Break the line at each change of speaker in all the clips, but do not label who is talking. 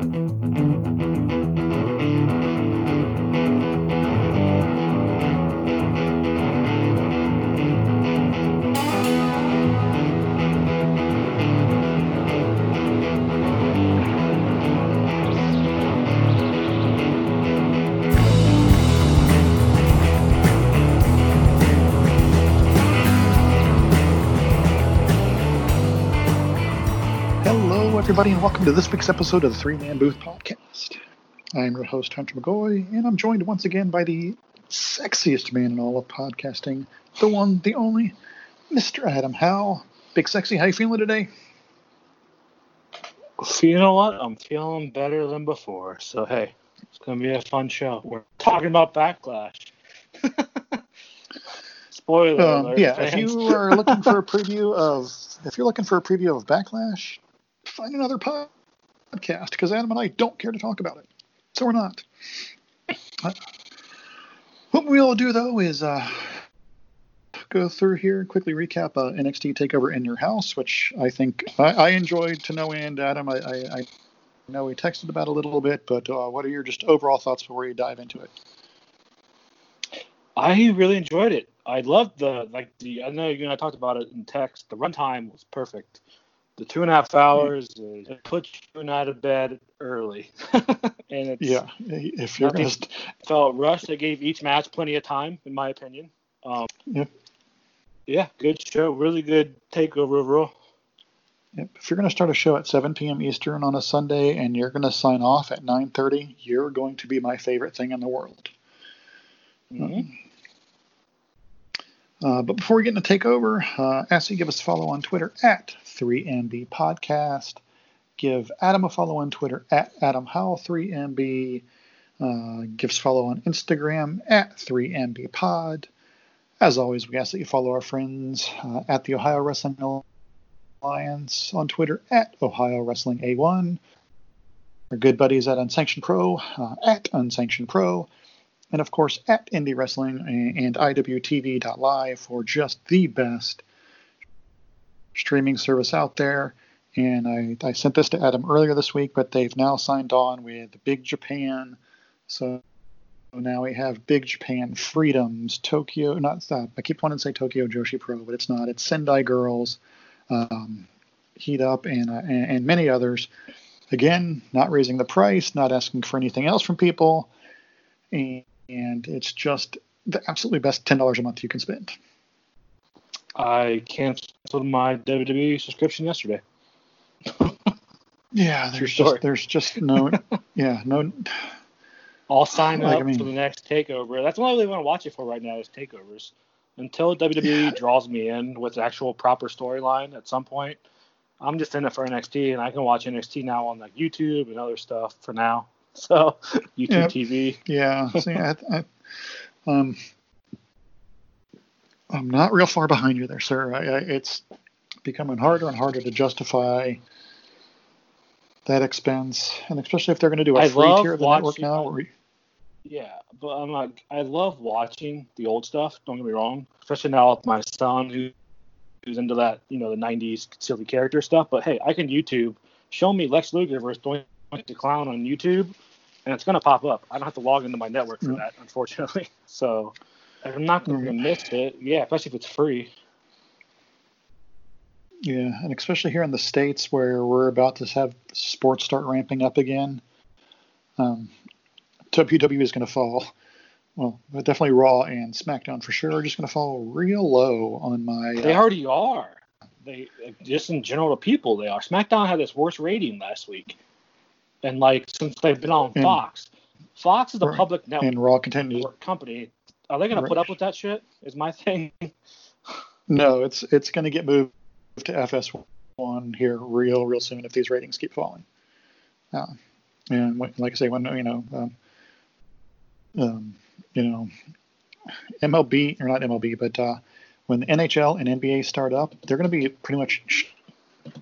Hello, everybody, and welcome to this week's episode of the Three Man Booth Podcast. I am your host, Hunter McGoy, and I'm joined once again by the sexiest man in all of podcasting, the one, the only, Mr. Adam Howe. Big Sexy, how you feeling today?
You know what? I'm feeling better than before. So hey, it's gonna be a fun show. We're talking about backlash. Spoiler
Um,
alert,
yeah, if you are looking for a preview of, if you're looking for a preview of Backlash, find another podcast because Adam and I don't care to talk about it, so we're not. What we all do though is uh, go through here and quickly recap uh, NXT Takeover in Your House, which I think I, I enjoyed to no end. Adam, I, I, I know we texted about a little bit, but uh, what are your just overall thoughts before we dive into it?
I really enjoyed it. I loved the like the. I know you and I talked about it in text. The runtime was perfect. The two and a half hours uh, it puts you out of bed early, and it's
Yeah, if you're
Nothing-
gonna st-
felt rushed. They gave each match plenty of time, in my opinion. Um,
Yep.
Yeah, good show. Really good takeover overall.
Yep. If you're going to start a show at 7 p.m. Eastern on a Sunday and you're going to sign off at 9:30, you're going to be my favorite thing in the world.
Mhm.
Uh, but before we get into takeover, uh, ask you to give us a follow on Twitter at 3MB Podcast. Give Adam a follow on Twitter at Adam Howell 3MB. Uh, give us a follow on Instagram at 3MB Pod. As always, we ask that you follow our friends uh, at the Ohio Wrestling Alliance on Twitter at Ohio Wrestling A1. Our good buddies at Unsanctioned Pro uh, at Unsanctioned Pro. And of course, at Indie Wrestling and IWTV.live for just the best streaming service out there. And I, I sent this to Adam earlier this week, but they've now signed on with Big Japan. So now we have Big Japan Freedoms, Tokyo, not that, I keep wanting to say Tokyo Joshi Pro, but it's not. It's Sendai Girls, um, Heat Up, and, uh, and, and many others. Again, not raising the price, not asking for anything else from people. And, and it's just the absolutely best $10 a month you can spend.
I canceled my WWE subscription yesterday.
Yeah, there's just, there's just no, yeah, no,
I'll sign
Like,
up
I mean-
for the next takeover. That's what I really want to watch it for right now is takeovers. Until WWE draws me in with actual proper storyline at some point, I'm just in it for NXT, and I can watch NXT now on like YouTube and other stuff for now. So YouTube
Yep.
TV.
Yeah, see, I, I, um, I'm not real far behind you there, sir. I, I, it's becoming harder and harder to justify that expense, and especially if they're going to do a
I
free tier of the network now. Where
Yeah, but I'm like, I love watching the old stuff. Don't get me wrong, especially now with my son who, who's into that, you know, the '90s silly character stuff. But hey, I can YouTube show me Lex Luger versus Doink the Clown on YouTube, and it's gonna pop up. I don't have to log into my network for that, unfortunately. So I'm not gonna miss it. Yeah, especially if it's free.
yeah, and especially here in the states where we're about to have sports start ramping up again, um, WWE is going to fall. Well, definitely Raw and SmackDown for sure are just going to fall real low on my.
They
uh,
already are. They just in general, to people they are. SmackDown had its worst rating last week, and like since they've been on
And-
Fox, Fox is a
Right.
public network.
and Raw continues.
company. Are they going to put up with that shit? Is my thing.
No, it's it's going to get moved to FS1 here real real soon if these ratings keep falling. Uh, and when, like I say, when you know, um, um, you know, MLB or not MLB, but uh, when the NHL and NBA start up, they're going to be pretty much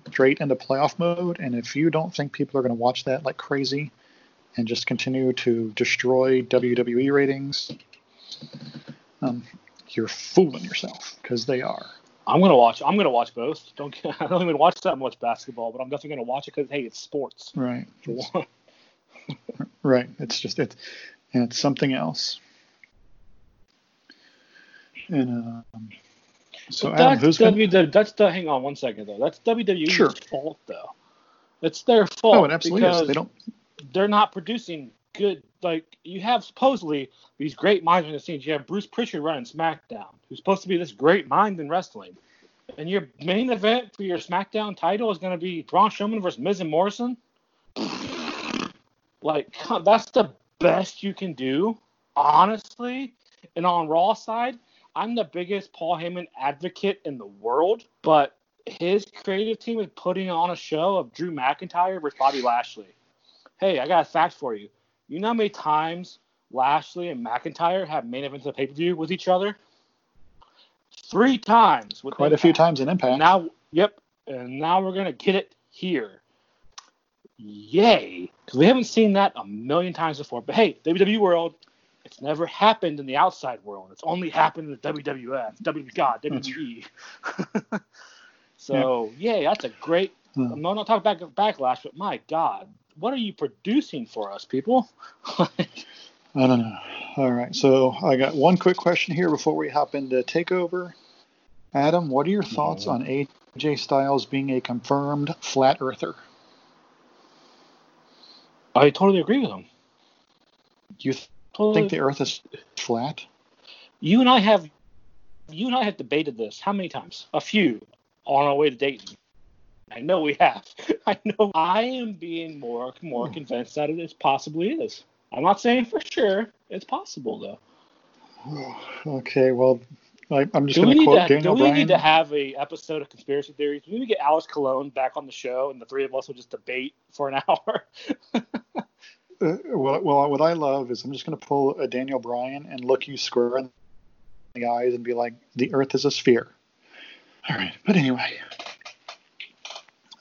straight into playoff mode. And if you don't think people are going to watch that like crazy and just continue to destroy WWE ratings, um, you're fooling yourself because they are.
I'm gonna watch. I'm gonna watch both. Don't. I don't even watch that much basketball, but I'm definitely gonna watch it because hey, it's sports
Right. right. It's just it's and it's something else. And um, so Adam,
that's
who's gonna,
WWE. That's the. Hang on one second though. That's WWE's
Sure.
fault though. It's their fault.
Oh, it absolutely
because
is. They don't.
They're not producing good. Like you have supposedly these great minds in the scenes. You have Bruce Pritchard running SmackDown, who's supposed to be this great mind in wrestling. And your main event for your SmackDown title is going to be Braun Strowman versus Miz and Morrison. Like that's the best you can do, honestly. And on Raw side, I'm the biggest Paul Heyman advocate in the world, but his creative team is putting on a show of Drew McIntyre versus Bobby Lashley. Hey, I got a fact for you. You know how many times Lashley and McIntyre have main events of pay per view with each other? Three times. With
Quite a few times in Impact.
Now, yep, and now we're gonna get it here. Yay! Because we haven't seen that a million times before. But hey, WWE world, it's never happened in the outside world. It's only happened in the WWF, W God, WWE. so yeah, that's a great.
Hmm.
I'm not talking back backlash, but my God, what are you producing for us, people?
I don't know. All right. So I got one quick question here before we hop into Takeover. Adam, what are your thoughts on AJ Styles being a confirmed flat earther?
I totally agree with him.
Do you
Totally.
think the Earth is flat?
you and I have you and I have debated this how many times? A few on our way to Dayton. I know we have. I know I am being more more
Hmm.
convinced that it is possibly is. I'm not saying for sure. It's possible though.
Okay. Well, I, I'm just going to quote
to do
Daniel
we
Bryan.
need to have a episode of conspiracy theories? Do we need to get Alice Cologne back on the show and the three of us will just debate for an hour?
Uh, well, well, what I love is I'm just going to pull a Daniel Bryan and look you square in the eyes and be like, the Earth is a sphere. All right, but anyway,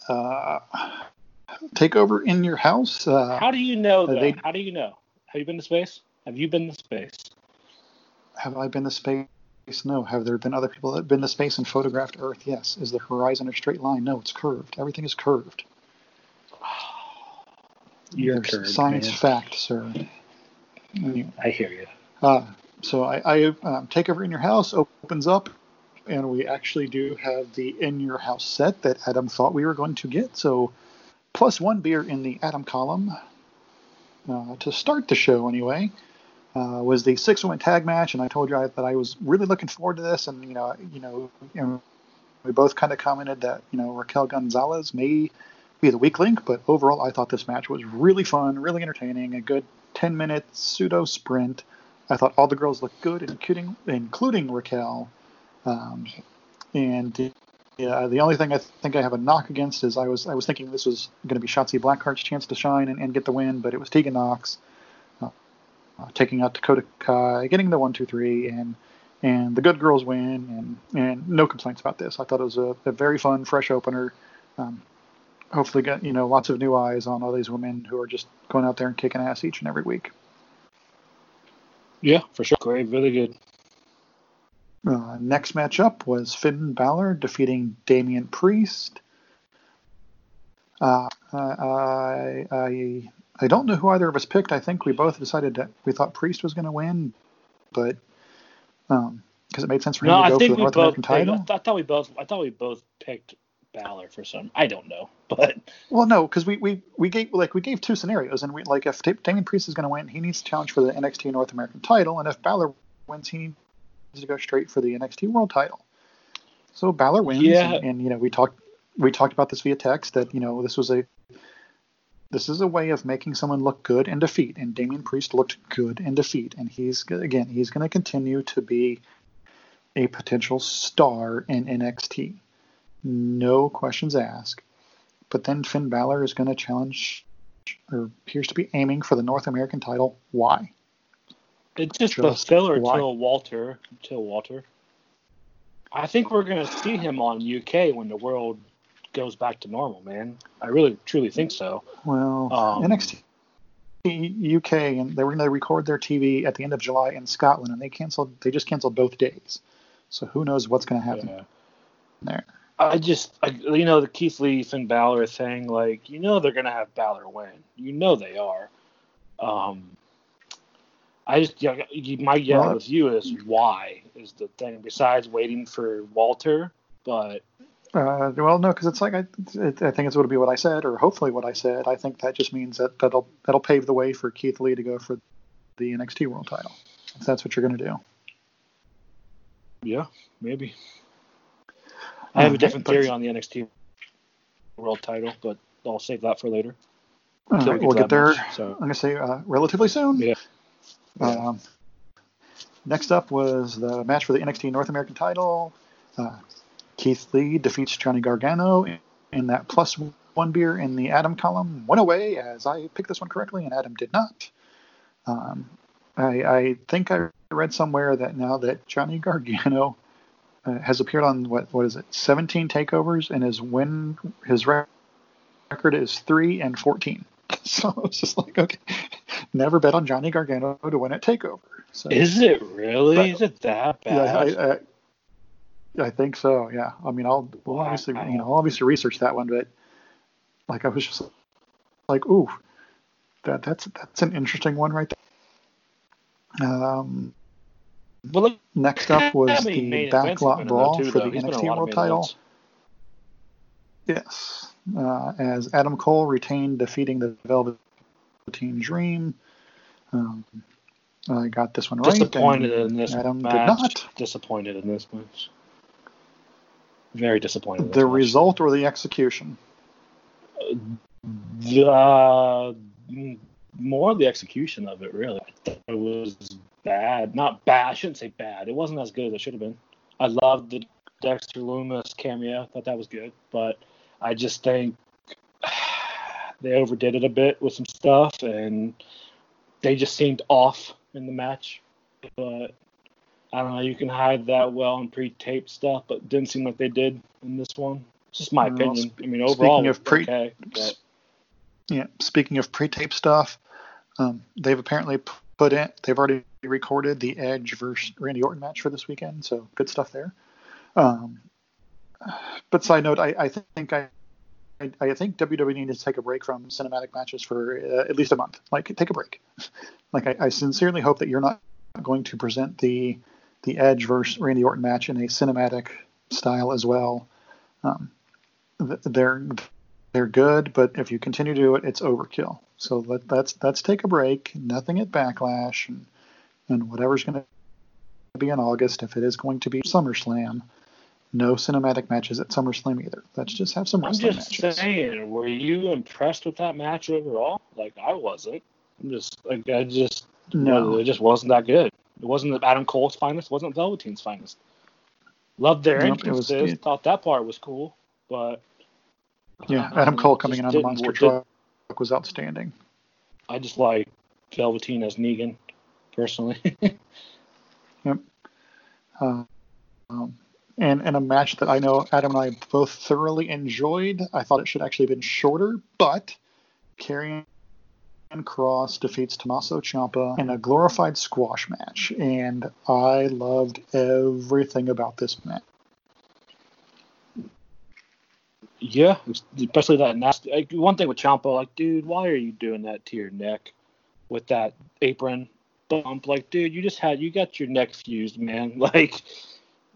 uh, take over in your house. Uh,
How do you know
Uh, they-
How do you know? Have you been to space? Have you been to space?
have I been to space? No. Have there been other people that have been to space and photographed Earth? Yes. Is the horizon a straight line? No, it's curved. Everything is curved.
You're
There's science
man.
fact, sir. Anyway.
I hear you.
Uh, so I, I um, take over in your house opens up, and we actually do have the in your house set that Adam thought we were going to get. So plus one beer in the Adam column uh, to start the show anyway. Uh, was the six woman tag match, and I told you I, that I was really looking forward to this, and you know, you know, you know we both kind of commented that you know Raquel Gonzalez may be the weak link, but overall I thought this match was really fun, really entertaining, a good 10 minute pseudo sprint. I thought all the girls looked good, including including Raquel. Um, and yeah, the only thing I think I have a knock against is I was I was thinking this was going to be Shotzi Blackheart's chance to shine and, and get the win, but it was Tegan Knox uh, uh, taking out Dakota Kai, getting the one two three, and and the good girls win, and and no complaints about this. I thought it was a, a very fun, fresh opener. Um, hopefully, get you know lots of new eyes on all these women who are just going out there and kicking ass each and every week.
Yeah, for sure. Great, really good.
Uh, next matchup was Finn Balor defeating Damian Priest. Uh, I, I I don't know who either of us picked. I think we both decided that we thought Priest was going to win, but um, because it made sense for him
No,
to
I
go for
think
the
we
North
both.
American
Picked,
title.
I, th- I thought we both. I thought we both picked Balor for some. I don't know, but
Well, no, because we, we we gave like we gave two scenarios, and we like if Damian Priest is going to win, he needs to challenge for the NXT North American title, and if Balor wins, he needs to go straight for the NXT World title. So Balor wins,
Yeah.
and, and you know we talked we talked about this via text that you know this was a this is a way of making someone look good in defeat, and Damian Priest looked good in defeat, and he's again he's going to continue to be a potential star in NXT, no questions asked. But then Finn Balor is going to challenge, or appears to be aiming for the North American title. Why?
it's just, the
Just
filler
why?
till Walter. Till Walter. I think we're gonna see him on UK when the world goes back to normal, man. I really truly think so.
Well,
Um,
NXT UK, and they were going to record their TV at the end of July in Scotland, and they canceled. They just canceled both days. So who knows what's going to happen
Yeah.
there?
I just, I, you know, the Keith Lee Finn Balor thing, like, you know, they're gonna have Balor win. You know they are. Um, I just my yeah
Well,
with you is why is the thing. Besides waiting for Walter, but
Uh, well, no, because it's like I, it, I think it's going to be what I said, or hopefully what I said. I think that just means that that'll that'll pave the way for Keith Lee to go for the NXT World Title. If that's what you're going to do.
yeah, maybe. I have a
Uh,
different theory on the NXT World Title, but I'll save that for later.
All
Until
right,
we
we'll get there.
match, so.
I'm going to say uh, relatively soon.
Yeah.
Um, next up was the match for the NXT North American title. Uh, Keith Lee defeats Johnny Gargano in, in that plus one beer in the Adam column. Went away, as I picked this one correctly, and Adam did not. Um, I, I think I read somewhere that now that Johnny Gargano uh, has appeared on what what is it, 17 takeovers, and his win his record is three and 14. So it's just like okay, never bet on Johnny Gargano to win at Takeover. So
Is it really?
But-
is it that bad?
yeah, I, I, I think so. Yeah, I mean, I'll we'll obviously you know I'll obviously research that one, but like I was just like, ooh, that that's that's an interesting one right there. Um,
well,
next up was the
main events he's been
backlot brawl
too,
for the
He's been in a
NXT World Title.
events.
Yes, uh, as Adam Cole retained, defeating the Velveteen Dream. Um, I got this one right.
Disappointed in this
Adam
match.
did not.
Disappointed in this match. Very disappointed.
The
match.
result or the execution?
The, uh, more the execution of it, really. It was bad. Not bad. I shouldn't say bad. It wasn't as good as it should have been. I loved the Dexter Lumis cameo. I thought that was good. But I just think they overdid it a bit with some stuff, and they just seemed off in the match. But I don't know. You can hide that well in pre-taped stuff, but it didn't seem like they did in this one. It's just my
Well,
opinion. I mean, overall,
speaking of pre-
okay, but
Yeah. Speaking of pre-tape stuff, um, they've apparently put in. They've already recorded the Edge versus Randy Orton match for this weekend, so good stuff there. Um, but side note, I, I think I. I, I think WWE needs to take a break from cinematic matches for uh, at least a month. Like, take a break. like, I, I sincerely hope that you're not going to present the the Edge versus Randy Orton match in a cinematic style as well. Um, th- they're they're good, but if you continue to do it, it's overkill. So let, let's let's take a break. Nothing at Backlash, and and whatever's going to be in August. If it is going to be SummerSlam, no cinematic matches at SummerSlam either. Let's just have some
I'm
wrestling
just
matches.
saying, were you impressed with that match overall? Like I wasn't. I'm just like I just
No.
it just wasn't that good. It wasn't Adam Cole's finest. It wasn't Velveteen's finest. Loved their
Nope, it was-
entrances.
it-
Thought that part was cool, but
Yeah, Adam Cole coming in on the monster truck was outstanding.
I just like Velveteen as Negan, personally.
Uh, um, and and a match that I know Adam and I both thoroughly enjoyed. I thought it should actually have been shorter, but Karrion Kross defeats Tommaso Ciampa in a glorified squash match, and I loved everything about this match.
Yeah, especially that nasty. Like, one thing with Ciampa, like, dude, why are you doing that to your neck with that apron bump? Like, dude, you just had you got your neck fused, man. Like,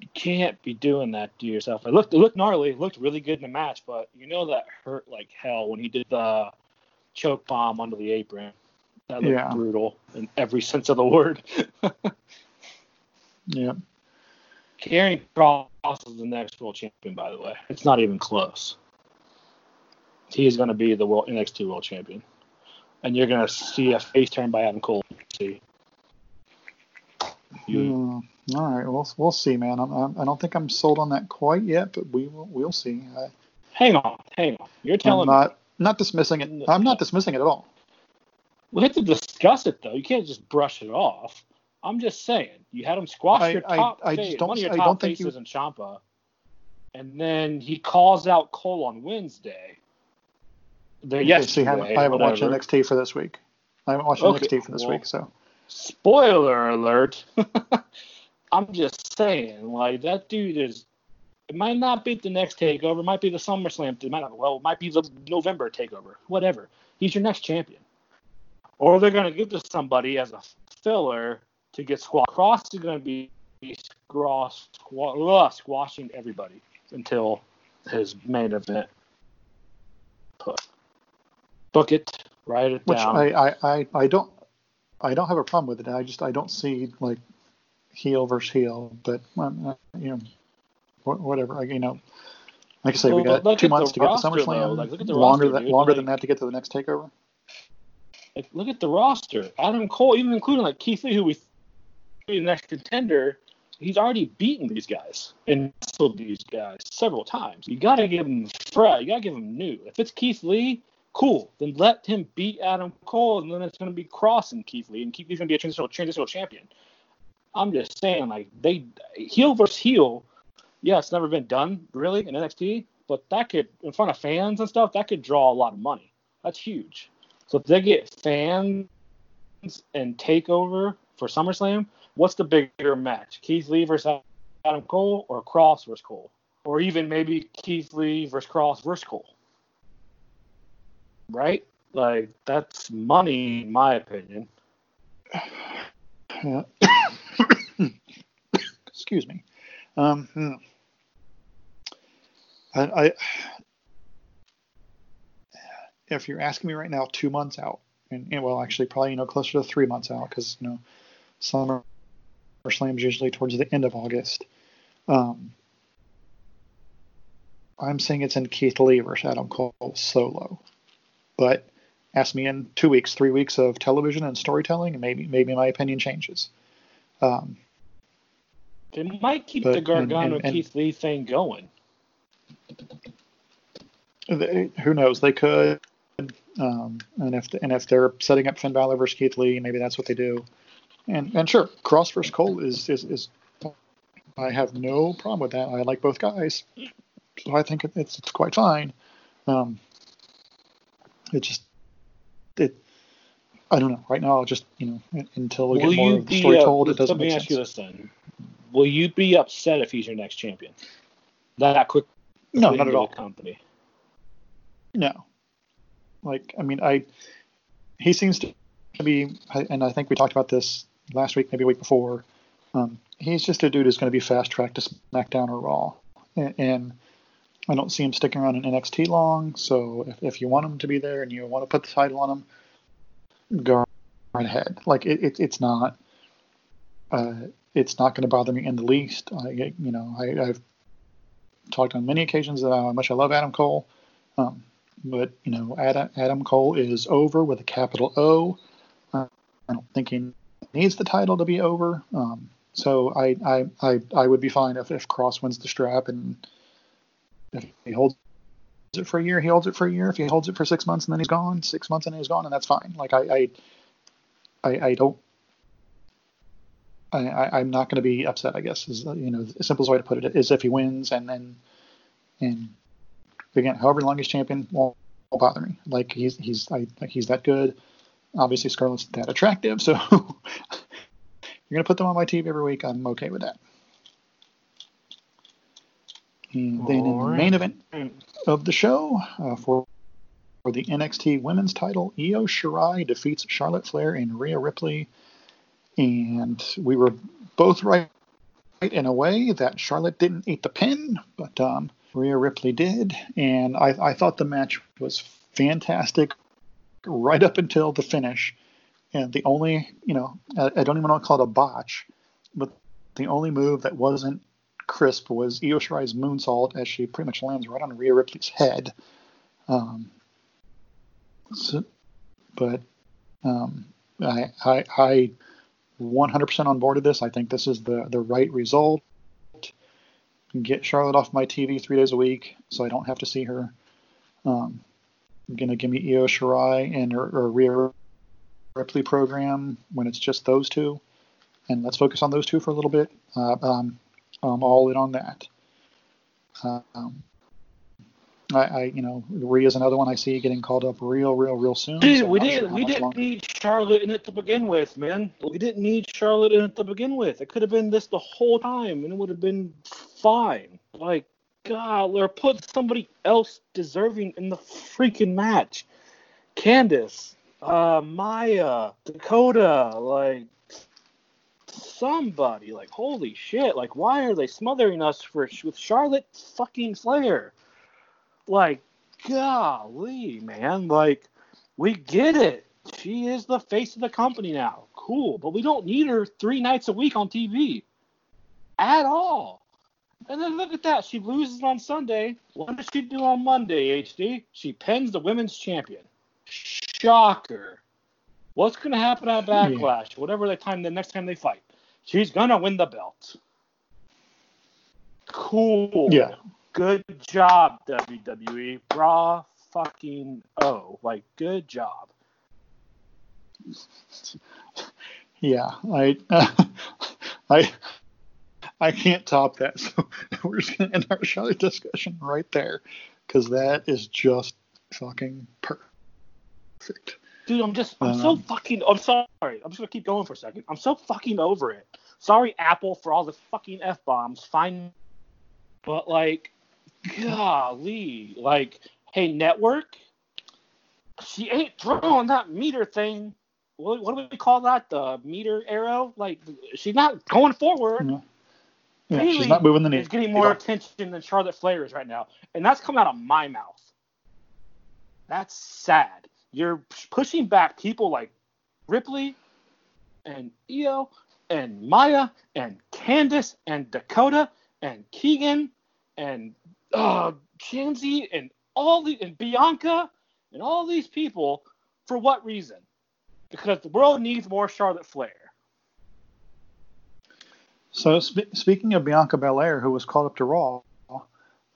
you can't be doing that to yourself. It looked it looked gnarly. It looked really good in the match, but you know that hurt like hell when he did the choke bomb under the apron. That looked
Yeah.
brutal in every sense of the word.
Yeah,
Karrion Kross is the next world champion, by the way. It's not even close. He is going to be the world NXT world champion, and you're going to see a face turn by Adam Cole. See, you,
Mm, all right, we'll we'll see, man. I'm, I'm, I don't think I'm sold on that quite yet, but we will we'll see. I,
hang on, hang on. You're
I'm
telling me
not not dismissing it. I'm not dismissing it at all.
we have to discuss it though. You can't just brush it off. I'm just saying you had him squash
I-
your top
I
face,
just don't-
one of your
I
top
don't think you-
faces in Ciampa, and then he calls out Cole on Wednesday. The yesterday,
I haven't, I haven't watched. NXT for this week. I haven't watched
Okay,
NXT for this
well,
week, so
Spoiler alert. I'm just saying, like that dude is. It might not be the next takeover. It might be the SummerSlam. It might not. Well, it might be the November takeover. Whatever. He's your next champion. or they're going to give to somebody as a filler to get squash. Kross is going to be squash, squash, squashing everybody until his main event. Put book it, write it
Which
down.
I, I, I, I don't I don't have a problem with it. I just I don't see like heel versus heel, but uh, you know whatever. I, you know, like I say, we got two months to get to SummerSlam.
Like, look at the
longer
roster,
than
dude.
longer
Like-
than that to get to the next takeover.
Like, look at the roster. Adam Cole, even including like Keith Lee, who we the next contender, he's already beaten these guys and wrestled these guys several times. You got to give him fresh. You got to give him new. If it's Keith Lee, cool. Then let him beat Adam Cole, and then it's going to be Kross and Keith Lee, and Keith Lee's going to be a transitional, transitional champion. I'm just saying, like they heel versus heel. Yeah, it's never been done really in NXT, but that could in front of fans and stuff. That could draw a lot of money. That's huge. So if they get fans and takeover for SummerSlam, what's the bigger match? Keith Lee versus Adam Cole or Kross versus Cole? Or even maybe Keith Lee versus Kross versus Cole. Right? Like that's money in my opinion.
Yeah. Excuse me. Um, hmm. I, I, if you're asking me right now, two months out, and, and well, actually, probably you know closer to three months out, because you know, summer slams usually towards the end of August. Um, I'm saying it's in Keith Lee versus Adam Cole solo, but ask me in two weeks, three weeks of television and storytelling, and maybe maybe my opinion changes. Um,
They might keep
But-
the
and-
Gargano
and- and-
Keith Lee thing going.
they, who knows? They could. Um, and if and if they're setting up Finn Balor versus Keith Lee, maybe that's what they do. And and sure, Kross versus Cole is is, is I have no problem with that. I like both guys, so I think it's it's quite fine. Um, it just it I don't know. Right now, I'll just you know until we
Will
get more of the story
uh,
told, it
let
doesn't
me
make
ask you this then: Will you be upset if he's your next champion? That quick?
No, not at all.
Company.
No. Like, I mean, I he seems to be, and I think we talked about this last week, maybe a week before. Um, he's just a dude who's going to be fast tracked to SmackDown or Raw, and, and I don't see him sticking around in NXT long. So if, if you want him to be there and you want to put the title on him, go right ahead. Like it, it it's not, uh, it's not going to bother me in the least. I, you know, I, I've talked on many occasions about how much I love Adam Cole. Um, but you know, Adam, Adam Cole is over with a capital O. I don't think he needs the title to be over. Um, so I, I, I, I would be fine if, if Kross wins the strap and if he holds it for a year, he holds it for a year. If he holds it for six months and then he's gone, six months and he's gone, and that's fine. Like I, I, I, I don't. I, I'm not going to be upset. I guess is you know the simplest way to put it is if he wins and then and again, however long he's champion won't, won't bother me. Like he's he's I, like he's that good. Obviously, Scarlett's that attractive, so you're gonna put them on my TV every week. I'm okay with that. And then in the main event of the show uh, for for the NXT Women's Title, Io Shirai defeats Charlotte Flair and Rhea Ripley, and we were both right in a way that Charlotte didn't eat the pin, but um, Rhea Ripley did, and I, I thought the match was fantastic right up until the finish. And the only, you know, I, I don't even want to call it a botch, but the only move that wasn't crisp was Io Shirai's moonsault as she pretty much lands right on Rhea Ripley's head. Um, so, but um, I, I, I 100% on board of this. I think this is the, the right result. Get Charlotte off my TV three days a week so I don't have to see her. Um, gonna give me Io Shirai and her, her Rhea Ripley program when it's just those two, and let's focus on those two for a little bit. Uh, um, I'm all in on that. Um, I, I, you know, Rhea's another one I see getting called up real, real, real soon.
Dude,
so
we didn't
how
we didn't
longer.
need Charlotte in it to begin with, man. We didn't need Charlotte in it to begin with. It could have been this the whole time, and it would have been fine. Like, God, or put somebody else deserving in the freaking match. Candice, uh, Maya, Dakota, like somebody, like holy shit, like why are they smothering us for with Charlotte fucking Flair? Like, golly, man, like we get it. She is the face of the company now. Cool, but we don't need her three nights a week on TV at all. And then look at that. She loses on Sunday. What does she do on Monday, HD? She pins the women's champion. Shocker. What's going to happen at hmm. Backlash? Whatever the time, the next time they fight, she's going to win the belt. Cool.
Yeah.
Good job, WWE. Bra fucking oh. Like, good job.
Yeah, I, I, I can't top that. So we're just gonna end our Charlotte discussion right there, because that is just fucking perfect.
Dude, I'm just, I'm so
Um,
fucking, I'm sorry. I'm just gonna keep going for a second. I'm so fucking over it. Sorry, Apple, for all the fucking f bombs. Fine, but like, golly, like, hey, network, she ain't throwing that meter thing. What, what do we call that? The meter arrow? Like, she's not going forward.
Yeah
Bayley
she's not moving the needle.
getting more attention than Charlotte Flair is right now, and that's coming out of my mouth. That's sad. You're pushing back people like Ripley and Io and Maya and Candice and Dakota and Keegan and uh, and all the and Bianca and all these people for what reason? Because the world needs more Charlotte Flair.
So sp- speaking of Bianca Belair, who was called up to Raw,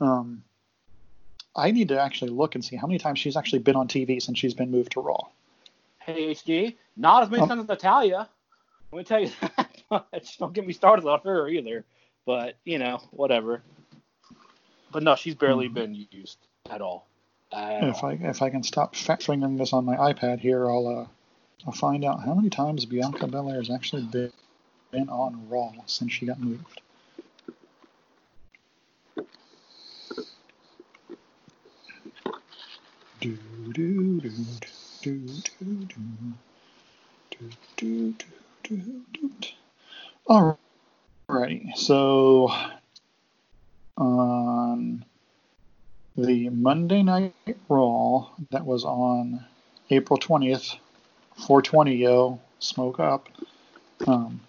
um, I need to actually look and see how many times she's actually been on TV since she's been moved to Raw.
Hey HD, not as many
Um,
times as Natalya. Let me tell you that much. Don't get me started on her either. But you know, whatever. But no, she's barely been used at all. At
If
all.
I if I can stop fingering this on my iPad here, I'll uh, I'll find out how many times Bianca Belair has actually been been on Raw since she got moved. Do do do do do do do do do do do. Alrighty, so on the Monday Night Raw that was on April 20th, 420 yo, smoke up. Um,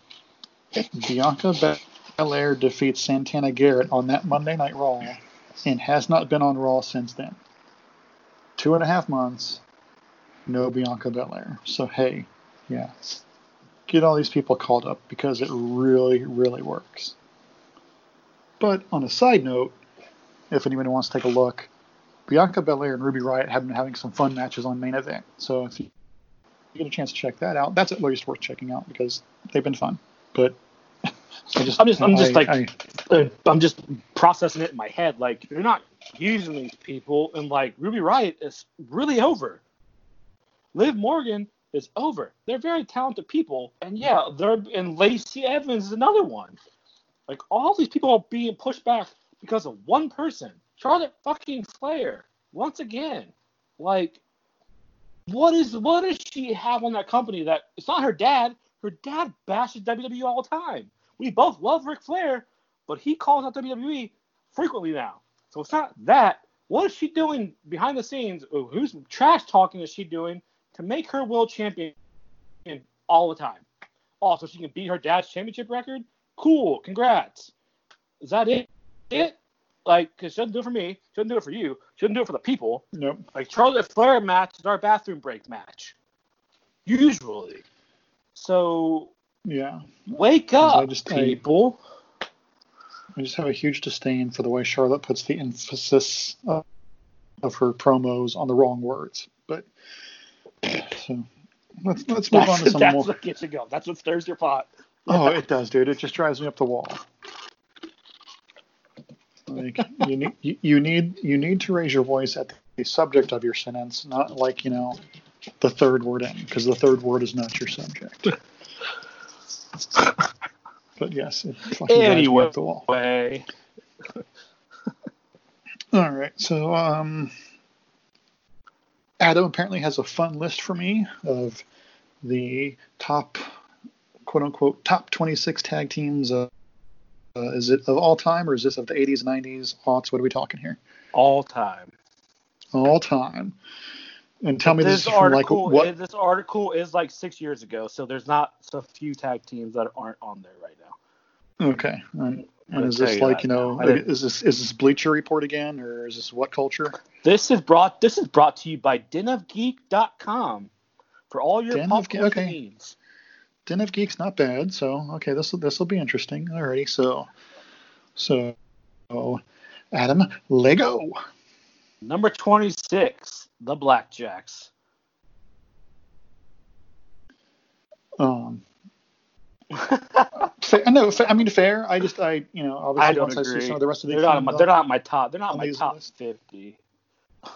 Bianca Belair defeats Santana Garrett on that Monday Night Raw and has not been on Raw since then. Two and a half months, no Bianca Belair. So, hey, yeah, get all these people called up because it really, really works. But on a side note, if anybody wants to take a look, Bianca Belair and Ruby Riott have been having some fun matches on main event. So if you get a chance to check that out, that's at least worth checking out because they've been fun. But I just,
I'm just, I'm just
I-
like,
I-
uh, I'm just processing it in my head. Like, you're not using these people, and like Ruby Riott is really over. Liv Morgan is over. They're very talented people, and yeah, they're and Lacey Evans is another one. Like all these people are being pushed back because of one person, Charlotte fucking Flair. Once again, like, what is what does she have on that company that it's not her dad? Her dad bashes WWE all the time. We both love Ric Flair, but he calls out WWE frequently now. So it's not that. What is she doing behind the scenes? Who's trash talking is she doing to make her world champion all the time? Oh, she can beat her dad's championship record? Cool, congrats. Is that it? It? Like, cause she doesn't do it for me. She doesn't do it for you. She doesn't do it for the people.
nope.
Like Charlotte Flair match is our bathroom break match. Usually. So
Yeah.
wake up,
I just-
people.
I just have a huge disdain for the way Charlotte puts the emphasis of, of her promos on the wrong words. But so let's let's move on to
That's,
some
that's
more.
what gets you going. That's what stirs your pot.
Oh, it does, dude. It just drives me up the wall. Like you need you, you need you need to raise your voice at the subject of your sentence, not like you know the third word in, because the third word is not your subject. But yes, it fucking drives
Anyway.
up the wall.
Way.
All right, so um, Adam apparently has a fun list for me of the top, quote unquote, top 26 tag teams. Uh, uh, is it of all time or is this of the 80s, 90s, aughts? What are we talking here?
All time.
All time. And tell me
this,
this,
article,
like what?
This article is like six years ago, so there's not so few tag teams that aren't on there right now.
Okay. And, and is this
you
like you know
now. I didn't-
is this is this Bleacher Report again or is this what culture?
This is brought. This is brought to you by denofgeek.com for all your
Den
pop
of
culture
okay.
needs.
Den of Geeks not bad. So okay, this will this will be interesting. Alrighty. So so Adam Lego.
Number 26, the Blackjacks.
Um, fa- no, fa- I mean fair. I just I you know obviously
I don't
once I
agree.
see some of the rest of the
they're not. My, they're not my top. They're not my top
lists.
50.
I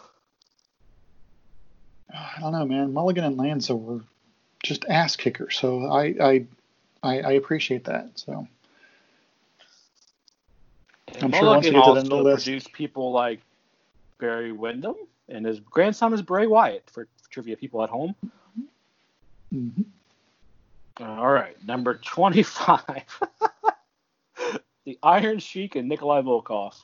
don't know, man. Mulligan and Lanza were just ass kickers. So I I I, I appreciate that. So
And
I'm sure once
Mulligan
we get to the end of the list-
people like Barry Windham, and his grandson is Bray Wyatt for trivia people at home.
mhm.
All right, number 25, the Iron Sheik and Nikolai Volkov.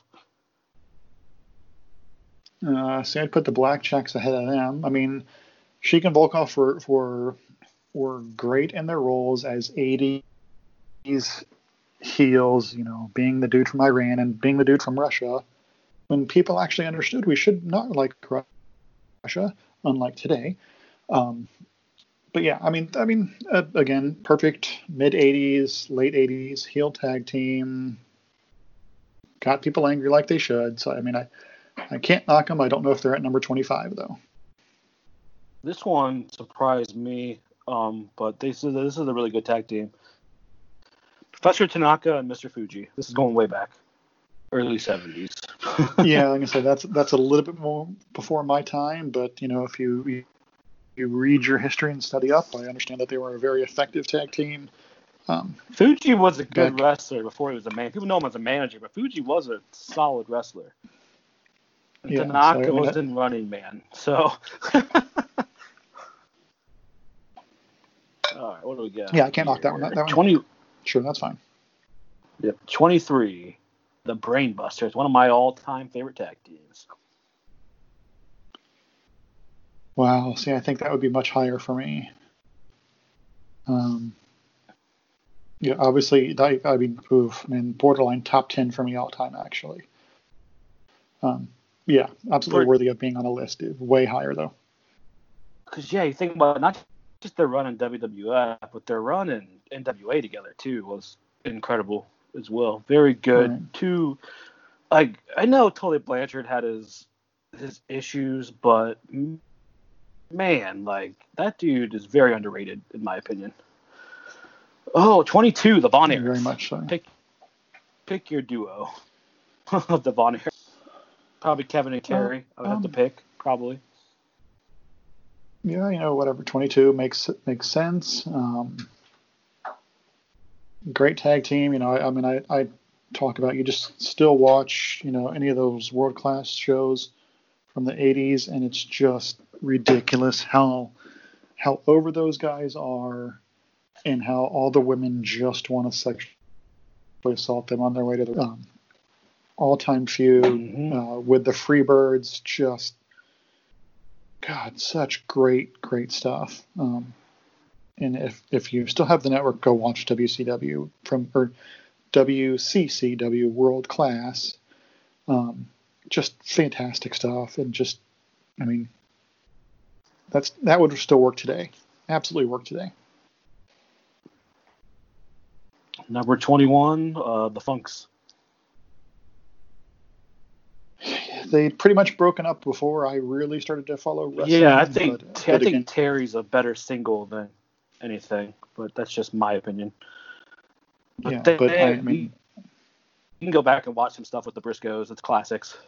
Uh, see, I'd put the Blackjacks ahead of them. I mean, Sheik and Volkov were, were were great in their roles as 80s heels, you know, being the dude from Iran and being the dude from Russia. When people actually understood we should not like Russia, unlike today. Um, but yeah, I mean, I mean, uh, again, perfect mid 80s, late 80s heel tag team. Got people angry like they should. So I mean, I I can't knock them. I don't know if they're at number 25 though.
This one surprised me, um, but this is this is a really good tag team. Professor Tanaka and Mr. Fuji. This is going way back, early 70s.
yeah, like I said, that's that's a little bit more before my time. But you know, if you you read your history and study up, I understand that they were a very effective tag team. Um,
Fuji was a good
Back-
wrestler before he was a man. People know him as a manager, but Fuji was a solid wrestler. And
Yeah,
Tanaka
so, I mean,
was
that-
in Running Man. So. All right, what do we got?
Yeah, I can't knock that one. That- that one-
20,
sure, that's fine.
Yep. 23. The Brainbusters, one of my all-time favorite tag teams.
Wow. See, I think that would be much higher for me. Um, yeah, obviously, I, I mean, oof, I mean, borderline top ten for me all time, actually. Um, yeah, absolutely worthy of being on a list. Way higher though.
Because yeah, you think about not just their run in WWF, but their run in NWA together too was incredible as well. Very good.
Right.
Two, like I know Tully Blanchard had his his issues, but man, like that dude is very underrated in my opinion. Oh, 22, the Von Erichs.
Very much so.
Pick pick your duo of the Von Erichs. Probably Kevin and Kerry. I would have to
um,
pick probably.
Yeah, you know, whatever. Twenty-two makes makes sense. Um, great tag team. You know, I, I mean, I, I talk about you just still watch, you know, any of those world class shows from the '80s, and it's just ridiculous how how over those guys are, and how all the women just want to sexually assault them on their way to the um, all-time feud
Mhm.
uh, with the Freebirds. Just God, such great, great stuff. Um, and if if you still have the network, go watch WCW from or WCCW World Class. Um, just fantastic stuff, and just, I mean, that's that would still work today. Absolutely work today.
Number 21, uh, the Funks.
They'd pretty much broken up before I really started to follow wrestling.
yeah, I think
but,
I think
again,
Terry's a better single than anything, but that's just my opinion. But
yeah,
they-
but I, I
you can go back and watch some stuff with the Briscoes. It's classics.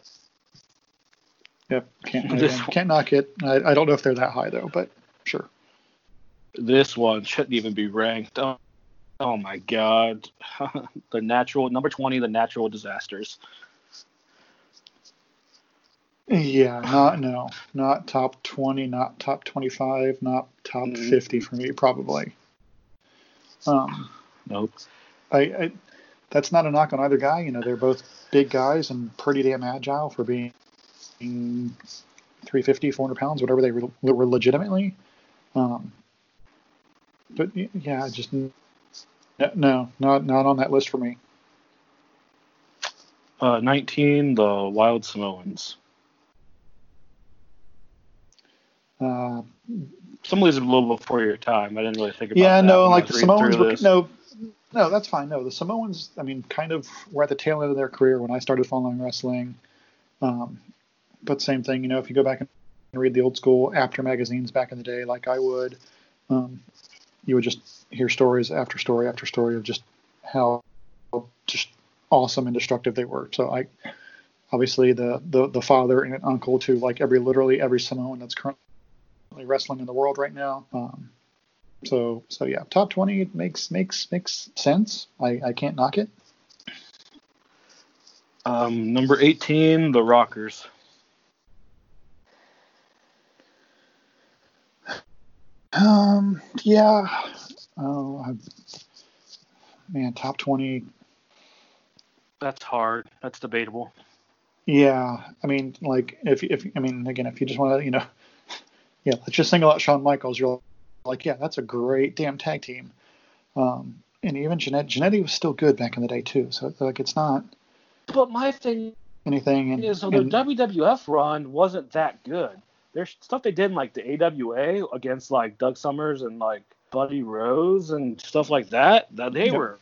yep, can't
This
can't knock it. I, I don't know if they're that high though, but sure.
This one shouldn't even be ranked. Oh, oh my God, the natural number 20, the natural disasters.
Yeah, not no, not top twenty, not top twenty-five, not top
Mhm.
fifty for me, probably. Um,
Nope.
I, I that's not a knock on either guy. You know, they're both big guys and pretty damn agile for being 350, 400 pounds, whatever they were, were legitimately. Um, but yeah, just no, not not on that list for me.
Uh, 19, the Wild Samoans.
Uh,
Some of these are a little before your time. I didn't really think about that. yeah, no,
like the Samoans were
this.
no, no, that's fine. No, the Samoans, I mean, kind of were at the tail end of their career when I started following wrestling. Um, but same thing, you know, if you go back and read the old school Apter magazines back in the day, like I would, um, you would just hear stories after story after story of just how just awesome and destructive they were. So I, obviously the the, the father and uncle to like every literally every Samoan that's currently wrestling in the world right now. Um, so so yeah, top twenty makes makes makes sense. I, I can't knock it.
Um, number 18, the Rockers.
Um yeah. Oh I, man, top twenty.
That's hard. That's debatable.
Yeah, I mean, like if if I mean again, if you just want to, you know, yeah, let's just single out Shawn Michaels. You're like, yeah, that's a great damn tag team. Um, and even Jeanette, Jannetty was still good back in the day too. So like, it's not
But my thing
anything. And,
is, so their
and-
WWF run wasn't that good. There's stuff they did in like the AWA against like Doug Somers and like Buddy Rose and stuff like that. That they
Yep.
were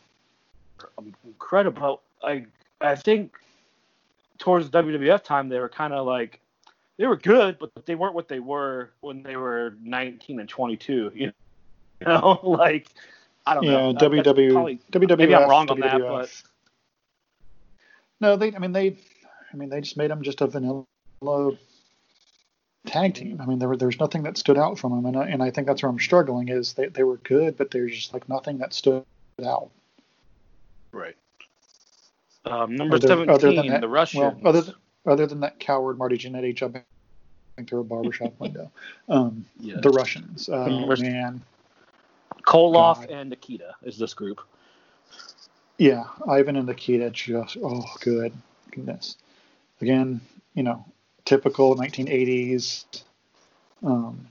incredible. I I think towards WWF time they were kind of like they were good, but they weren't what they were when they were 19 and 22. You know, like I don't
yeah,
know. That- that's
WW,
probably-
WWF.
maybe I'm wrong on that, but
No, they. I mean, they. I mean, they just made them just a vanilla tag team. I mean, there were, there's nothing that stood out from them, and I, and I think that's where I'm struggling is they, they were good, but there's just like nothing that stood out.
right. Um, number
Other-
17,
other than that-
the Russians.
Well, other than, other than that coward Marty Jannetty jumping through a barbershop window, um,
Yes.
the Russians. Oh
Remember-
man,
Koloff
God.
and Nikita is this group.
yeah, Ivan and Nikita just oh good goodness. Again, you know, typical 1980s, um,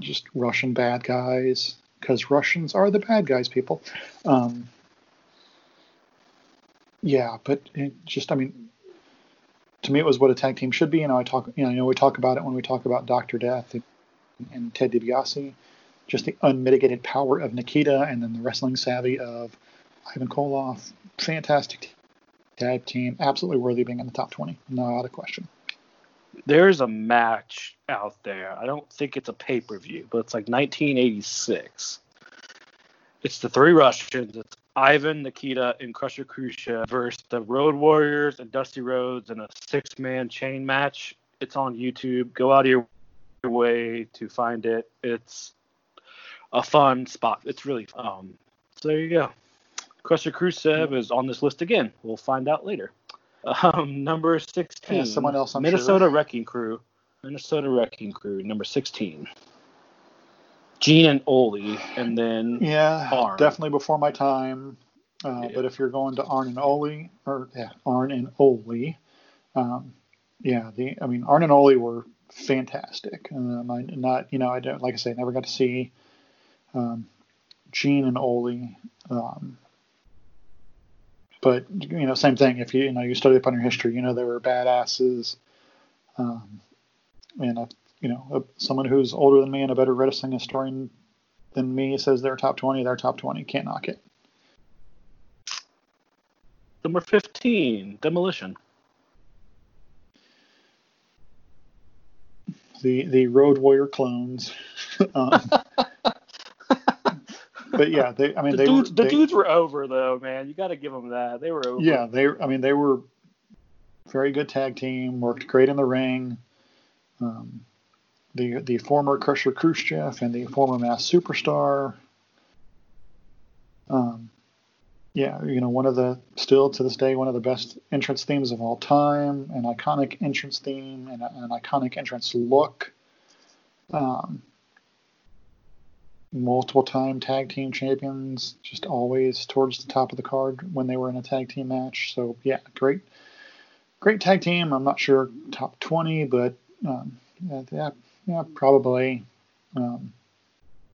just Russian bad guys because Russians are the bad guys, people. Um, yeah, but it just I mean, to me, it was what a tag team should be. You know, I talk, you know, I know we talk about it when we talk about Doctor Death and, and Ted DiBiase, just the unmitigated power of Nikita, and then the wrestling savvy of Ivan Koloff. Fantastic tag team, absolutely worthy of being in the top 20, not a question.
There's a match out there. I don't think it's a pay per view, but it's like 1986. It's the three Russians. It's Ivan, Nikita, and Crusher Khrushchev versus the Road Warriors and Dusty Rhodes in a six man chain match. It's on YouTube. Go out of your way to find it. It's a fun spot. It's really um. So there you go. Crusher Khrushchev is on this list again. We'll find out later. Um, number 16.
Yeah, someone else, I'm
Minnesota
sure.
Wrecking Crew. Minnesota Wrecking Crew, number 16. Gene and Ole, and then
Yeah,
Arn.
definitely before my time. Uh,
Yeah.
But if you're going to Arn and Ole, or yeah, Arn and Ole, um, yeah, the I mean Arn and Ole were fantastic. Um, I not you know I don't like I say never got to see um, Gene and Ole. Um, but you know, same thing. If you you know you study up on your history, you know they were badasses. Um, and uh, you know, someone who's older than me and a better wrestling historian than me says they're top 20, they're top 20. Can't knock it.
number 15, Demolition.
The the Road Warrior clones. um, but yeah, they. I mean,
the
they
dudes,
were.
the
they-
dudes were over though, man. You got to give them that. They were over.
Yeah, they. I mean, they were very good tag team. Worked great in the ring. Um, the the former Crusher Khrushchev and the former Masked Superstar. Um, yeah, you know, one of the still to this day one of the best entrance themes of all time, an iconic entrance theme and an iconic entrance look. Um, multiple time tag team champions, just always towards the top of the card when they were in a tag team match. So yeah, great, great tag team. I'm not sure top 20, but um, yeah, yeah, probably. Um,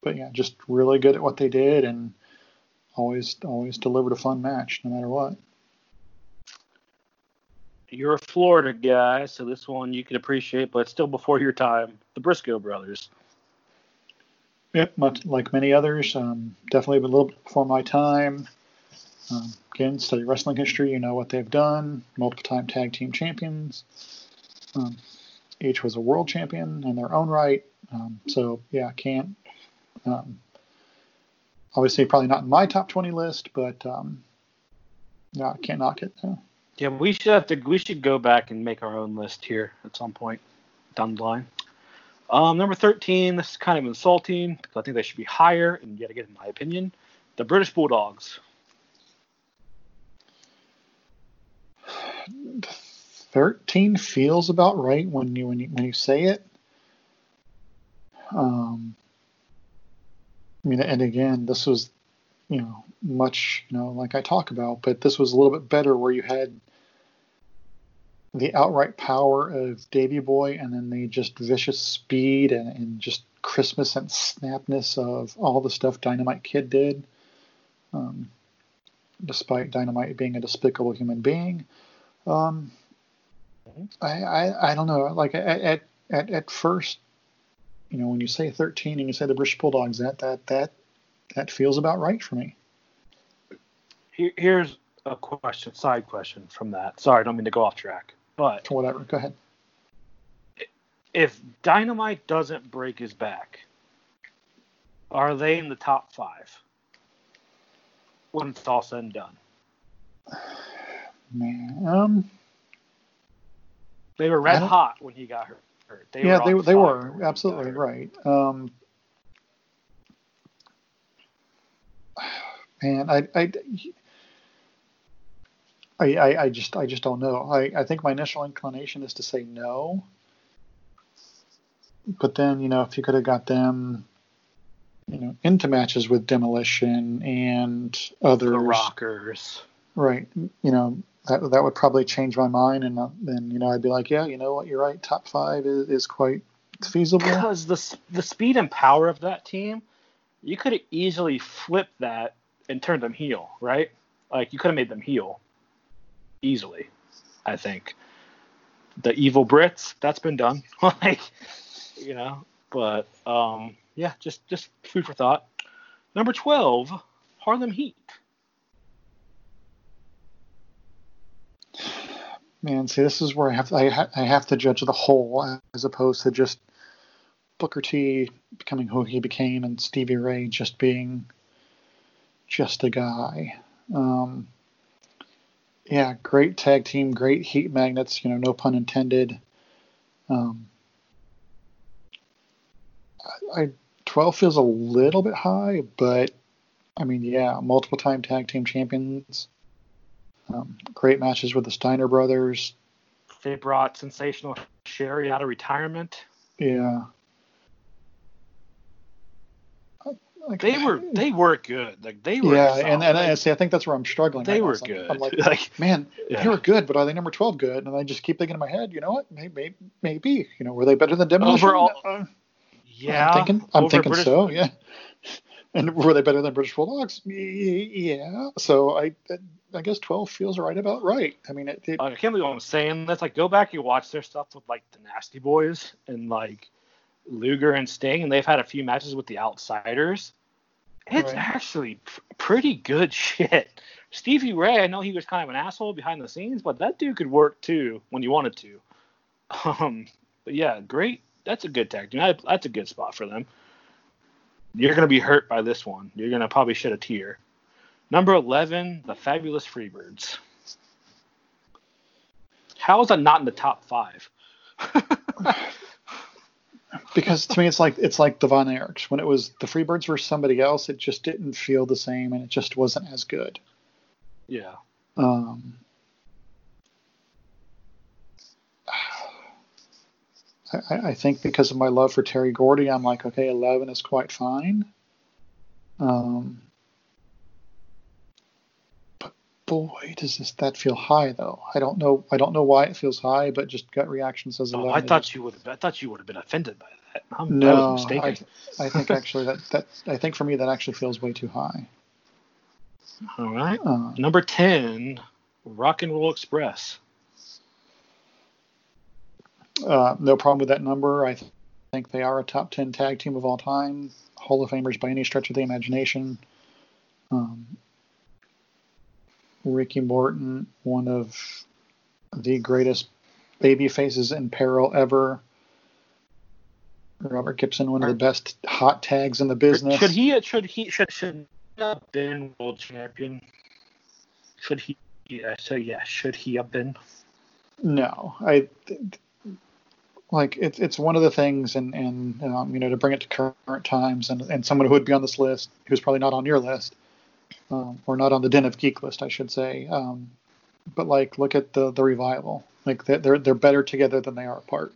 but yeah, just really good at what they did and always always delivered a fun match no matter what.
You're a Florida guy, so this one you can appreciate, but still before your time. The Briscoe brothers.
Yep, much like many others, um, definitely a little bit before my time. Um, again, study wrestling history, you know what they've done. Multiple time tag team champions. Um, each was a world champion in their own right. Um, so yeah, can't um, obviously probably not in my top 20 list, but um, I can't knock it. No.
Yeah, we should have to. We should go back and make our own list here at some point down the line. Um, number 13. This is kind of insulting because I think they should be higher, and yet again, in my opinion, the British Bulldogs.
13 feels about right when you when you when you say it. Um, I mean, and again, this was, you know, much, you know, like I talk about, but this was a little bit better where you had the outright power of Davy Boy and then the just vicious speed and, and just crispness and snapness of all the stuff Dynamite Kid did. Um, despite Dynamite being a despicable human being. Um, I, I, I don't know. Like at, at, at first, you know, when you say 13 and you say the British Bulldogs, that that that that feels about right for me.
Here's a question, side question from that. Sorry, I don't mean to go off track, but
whatever. Go ahead.
If Dynamite doesn't break his back, are they in the top five when it's all said and done?
Man, um,
they were red hot when he got hurt.
They yeah, they they were absolutely right. Um, man, I, I, I, I, just I just don't know. I, I think my initial inclination is to say no. But then, you know, if you could have got them, you know, into matches with Demolition and others, the
Rockers,
right? You know, that that would probably change my mind, and then you know I'd be like, yeah, you know what, you're right. Top five is, is quite feasible.
Because the the speed and power of that team, you could easily flipped that and turned them heel, right? Like you could have made them heel easily. I think the evil Brits, that's been done. like you know, but um, yeah, just just food for thought. Number twelve, Harlem Heat.
Man, see, this is where I have to, I, ha- I have to judge the whole as opposed to just Booker T becoming who he became and Stevie Ray just being just a guy. Um, yeah, great tag team, great heat magnets. You know, no pun intended. Um, I, I 12 feels a little bit high, but I mean, yeah, multiple time tag team champions. Um, great matches with the Steiner brothers.
They brought sensational Sherri out of retirement.
Yeah.
Like, they were they were good. Like they were.
Yeah, and, and I see. I think that's where I'm struggling.
They right were good.
I'm like, like man, yeah. they were good, but are they number twelve good? And I just keep thinking in my head, you know what? Maybe, maybe, you know, were they better than Demolition?
Overall, uh, yeah.
I'm thinking. I'm thinking British, so. Yeah. And were they better than British Bulldogs? Yeah. So I, I guess 12 feels right about right. I mean, it, it,
I can't believe what I'm saying. That's like go back and watch their stuff with like the Nasty Boys and like Luger and Sting, and they've had a few matches with the Outsiders. It's right. actually pr- pretty good shit. Stevie Ray, I know he was kind of an asshole behind the scenes, but that dude could work too when you wanted to. Um, but yeah, great. That's a good tag team. That's a good spot for them. You're gonna be hurt by this one. You're gonna probably shed a tear. Number 11, the Fabulous Freebirds. How is that not in the top five?
because to me, it's like it's like the Von Erichs. When it was the Freebirds were somebody else, it just didn't feel the same, and it just wasn't as good.
Yeah.
Um, I, I think because of my love for Terry Gordy, I'm like, okay, 11 is quite fine. Um, but boy, does this that feel high though? I don't know. I don't know why it feels high, but just gut reaction says 11.
Oh, I thought you would. I thought you would have been offended by that. I'm, I
no, I. I think actually that that I think for me that actually feels way too high.
All right.
Uh,
Number ten, Rock and Roll Express.
Uh, no problem with that number. I th- think they are a top 10 tag team of all time, Hall of Famers by any stretch of the imagination. Um, Ricky Morton, one of the greatest baby faces in peril ever. Robert Gibson, one of the best hot tags in the business.
Should he? Should he? Should should have been world champion? Should he? Yeah. So yeah. Should he have been?
No, I like it's it's one of the things, and and um, you know to bring it to current times, and and someone who would be on this list who's probably not on your list, um, or not on the Den of Geek list, I should say. Um, but like, look at the the revival. Like they're they're, they're better together than they are apart.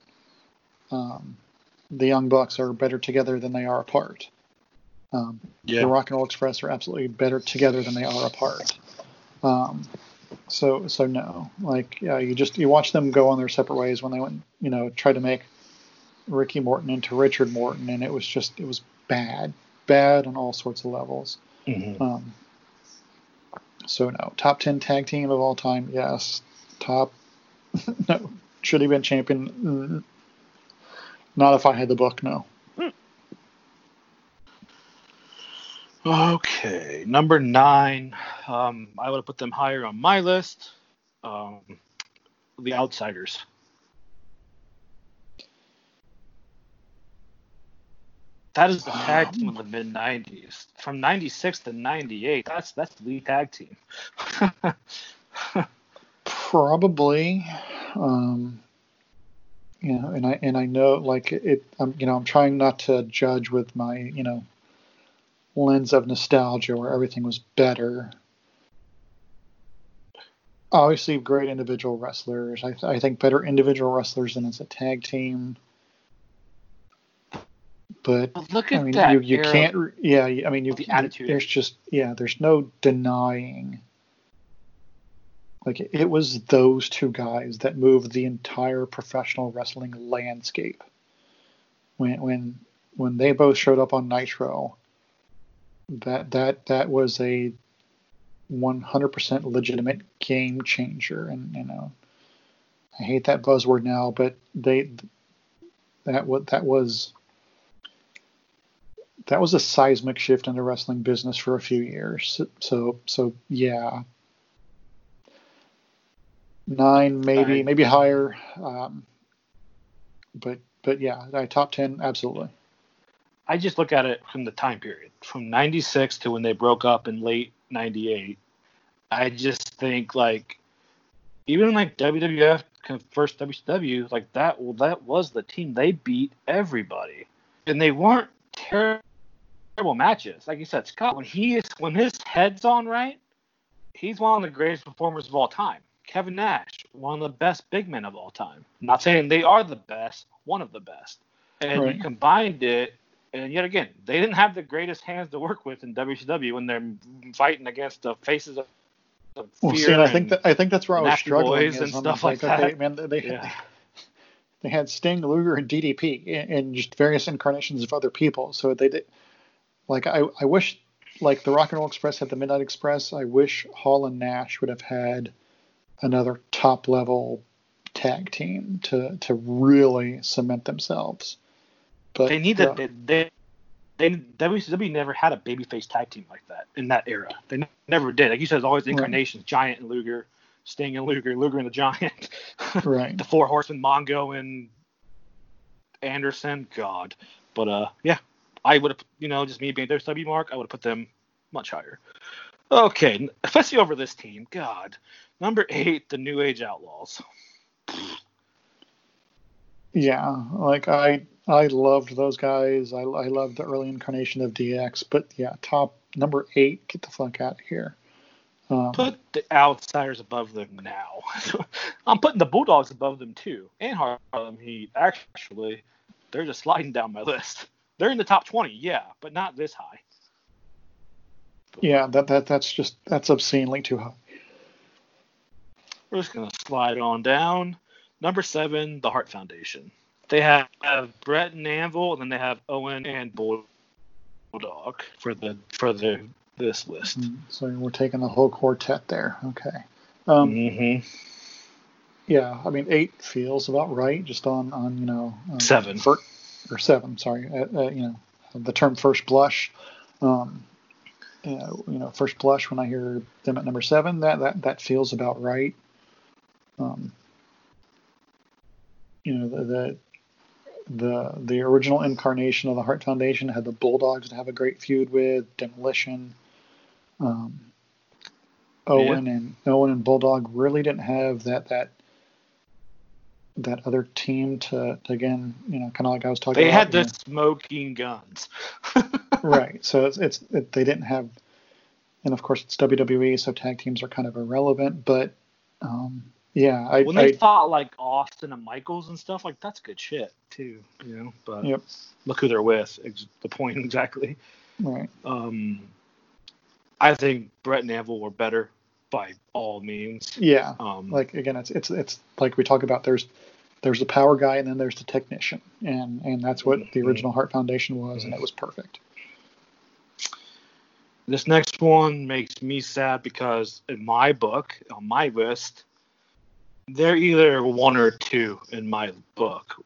Um, the Young Bucks are better together than they are apart. Um, the Rock and Roll Express are absolutely better together than they are apart. Um, so so no, like yeah, you just you watch them go on their separate ways when they went, you know, tried to make Ricky Morton into Richard Morton, and it was just it was bad, bad on all sorts of levels.
Mhm.
Um, so no, top ten tag team of all time, yes. Top, no, should he been champion? Not if I had the book, no.
Okay, number nine. Um, I would have put them higher on my list. Um, the Outsiders. That is the tag team of the mid '90s, from '96 to '98. That's that's the tag team.
Probably, um, you know, and I and I know like it. I'm you know I'm trying not to judge with my you know lens of nostalgia where everything was better. Obviously, great individual wrestlers. I, th- I think better individual wrestlers than as a tag team. But
But look
I
at
mean,
that.
you, you
era.
can't. Yeah, I mean, you.
The attitude
There's just yeah. There's no denying. Like it was those two guys that moved the entire professional wrestling landscape. When when when they both showed up on Nitro. That that that was a 100% legitimate game changer, and you know, I hate that buzzword now, but they that what that was that was a seismic shift in the wrestling business for a few years. So so yeah, nine maybe
Nine.
maybe higher, um, but but yeah, top ten absolutely.
I just look at it from the time period, from '96 to when they broke up in late '98. I just think like, even like WWF first WCW, like that. Well, that was the team. They beat everybody, and they weren't terrible matches. Like you said, Scott, when he is when his head's on right, he's one of the greatest performers of all time. Kevin Nash, one of the best big men of all time. not saying they are the best, one of the best. And
Right.
you combined it, and yet again, they didn't have the greatest hands to work with in WCW when they're fighting against the faces of, of
Well,
fear.
see, and I think that I think that's where I was struggling.
Boys and stuff
like,
like that.
man, they
yeah,
they had Sting, Luger, and DDP, and, and just various incarnations of other people. So they did. Like I, I wish, like the Rock and Roll Express had the Midnight Express. I wish Hall and Nash would have had another top level tag team to to really cement themselves. But
they need
uh,
that. They, they, they WCW never had a babyface tag team like that in that era. They n- never did. Like you said, it's always incarnations: Giant and Luger, Sting and Luger, Luger and the Giant,
right.
the Four Horsemen, Mongo and Anderson. God, but uh, yeah, I would have, you know, just me being their WCW mark, I would have put them much higher. Okay, especially over this team. God, number eight, the New Age Outlaws.
Yeah, like I I loved those guys. I I loved the early incarnation of DX, but yeah, top number eight, get the fuck out of here. Um,
Put the outsiders above them now. I'm putting the Bulldogs above them too, and Harlem Heat. Actually, they're just sliding down my list. They're in the top 20, yeah, but not this high.
yeah, that that that's just that's obscenely too high.
We're just gonna slide on down. Number seven, the Hart Foundation. They have, have Bret and Anvil, and then they have Owen and Bulldog for the for the this list.
Mm, So we're taking the whole quartet there. Okay. Um,
Mm-hmm.
Yeah, I mean eight feels about right, just on on you know um,
Seven.
fir- or seven. Sorry, uh, uh, you know the term first blush. Um, you know, you know, first blush when I hear them at number seven, that that that feels about right. Um, you know the, the the the original incarnation of the Hart Foundation had the Bulldogs to have a great feud with Demolition. Um, Owen and Owen and Bulldog really didn't have that that that other team to, to again, you know, kind of like I was talking
They
about.
had the Smoking
Gunns. right. So it's it's it, they didn't have, and of course it's WWE, so tag teams are kind of irrelevant. But um, yeah, I,
when they
I
fought like Austin and Michaels and stuff, like that's good shit too, you know. But
Yep.
look who they're with. Ex- the point exactly.
right.
Um, I think Bret and Anvil were better by all means.
Yeah.
Um,
like again it's it's it's like we talk about there's there's the power guy and then there's the technician and and that's what the
Mhm.
original Hart Foundation was and it was perfect
This next one makes me sad because in my book, on my list, they're either one or two in my book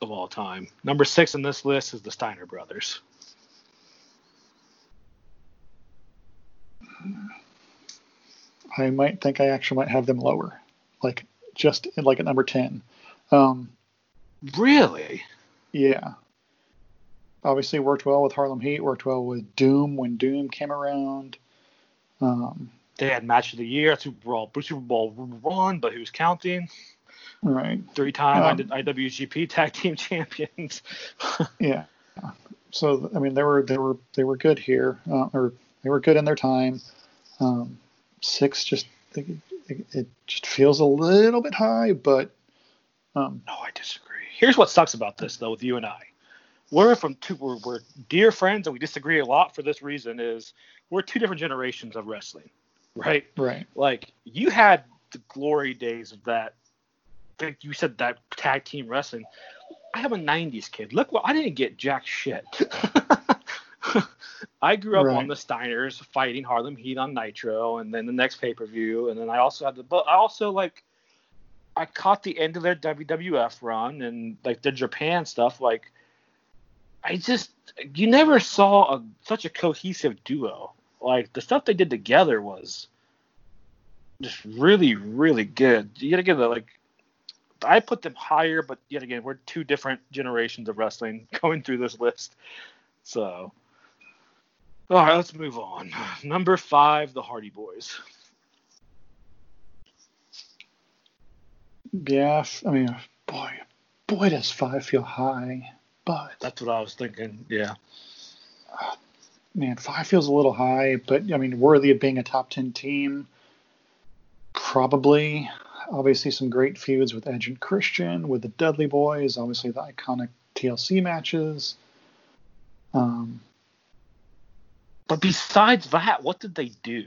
of all time. Number six in this list is the Steiner brothers.
i might think i actually might have them lower like just like at number 10 um
Really?
yeah obviously worked well with harlem heat worked well with doom when doom came around um
They had match of the year, Super Bowl, Super Bowl run, but who's counting?
right
Three-time
Um,
IWGP Tag Team Champions.
Yeah. So I mean, they were they were they were good here, uh, or they were good in their time. Um, six just it, it, it just feels a little bit high, but um,
No, I disagree. Here's what sucks about this, though, with you and I. We're from two. We're, we're dear friends, and we disagree a lot for this reason. Is we're two different generations of wrestling, right?
right,
Like you had the glory days of that. Like you said, that tag team wrestling. I have a '90s kid. Look, what I didn't get jack shit. I grew up
Right.
on the Steiners fighting Harlem Heat on Nitro, and then the next pay per view, and then I also had the. But I also like. I caught the end of their WWF run and like the Japan stuff. Like, I just you never saw a, such a cohesive duo. Like the stuff they did together was just really, really good. You gotta give it like I put them higher, but yet again, we're two different generations of wrestling going through this list. So, all right, let's move on. Number five, the Hardy Boys.
yeah. I mean, boy, boy, does five feel high, but
That's what I was thinking. Yeah.
Uh, man, five feels a little high, but I mean, worthy of being a top ten team. Probably, obviously, some great feuds with Edge and Christian, with the Dudley Boys, obviously the iconic TLC matches. Um,
But besides that, what did they do?